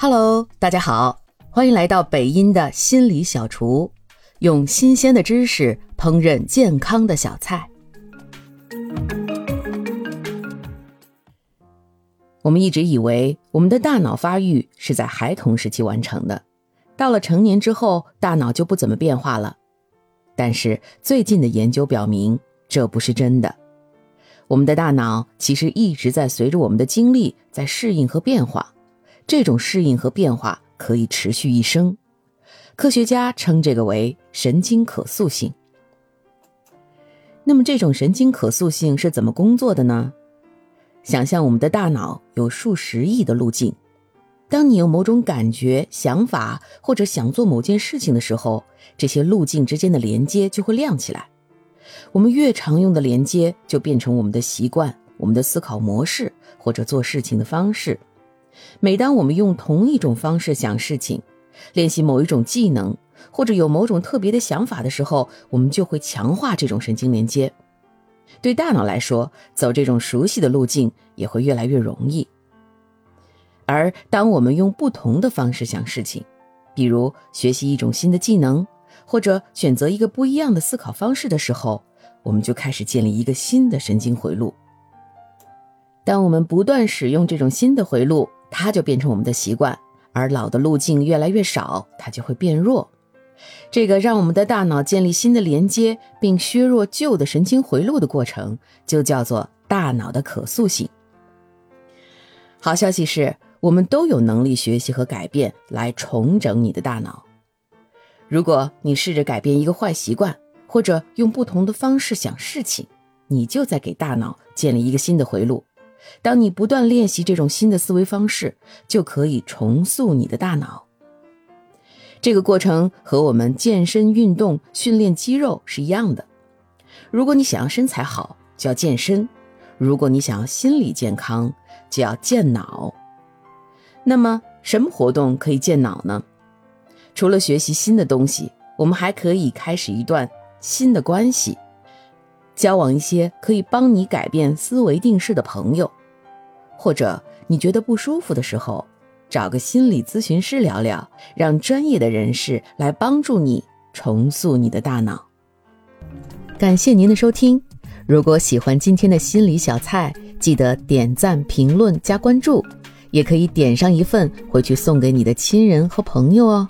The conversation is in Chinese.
Hello，大家好，欢迎来到北音的心理小厨，用新鲜的知识烹饪健康的小菜。我们一直以为我们的大脑发育是在孩童时期完成的，到了成年之后，大脑就不怎么变化了。但是最近的研究表明，这不是真的。我们的大脑其实一直在随着我们的经历在适应和变化。这种适应和变化可以持续一生，科学家称这个为神经可塑性。那么，这种神经可塑性是怎么工作的呢？想象我们的大脑有数十亿的路径，当你有某种感觉、想法或者想做某件事情的时候，这些路径之间的连接就会亮起来。我们越常用的连接，就变成我们的习惯、我们的思考模式或者做事情的方式。每当我们用同一种方式想事情，练习某一种技能，或者有某种特别的想法的时候，我们就会强化这种神经连接。对大脑来说，走这种熟悉的路径也会越来越容易。而当我们用不同的方式想事情，比如学习一种新的技能，或者选择一个不一样的思考方式的时候，我们就开始建立一个新的神经回路。当我们不断使用这种新的回路，它就变成我们的习惯，而老的路径越来越少，它就会变弱。这个让我们的大脑建立新的连接，并削弱旧的神经回路的过程，就叫做大脑的可塑性。好消息是，我们都有能力学习和改变来重整你的大脑。如果你试着改变一个坏习惯，或者用不同的方式想事情，你就在给大脑建立一个新的回路。当你不断练习这种新的思维方式，就可以重塑你的大脑。这个过程和我们健身运动训练肌肉是一样的。如果你想要身材好，就要健身；如果你想要心理健康，就要健脑。那么，什么活动可以健脑呢？除了学习新的东西，我们还可以开始一段新的关系。交往一些可以帮你改变思维定式的朋友，或者你觉得不舒服的时候，找个心理咨询师聊聊，让专业的人士来帮助你重塑你的大脑。感谢您的收听，如果喜欢今天的心理小菜，记得点赞、评论、加关注，也可以点上一份回去送给你的亲人和朋友哦。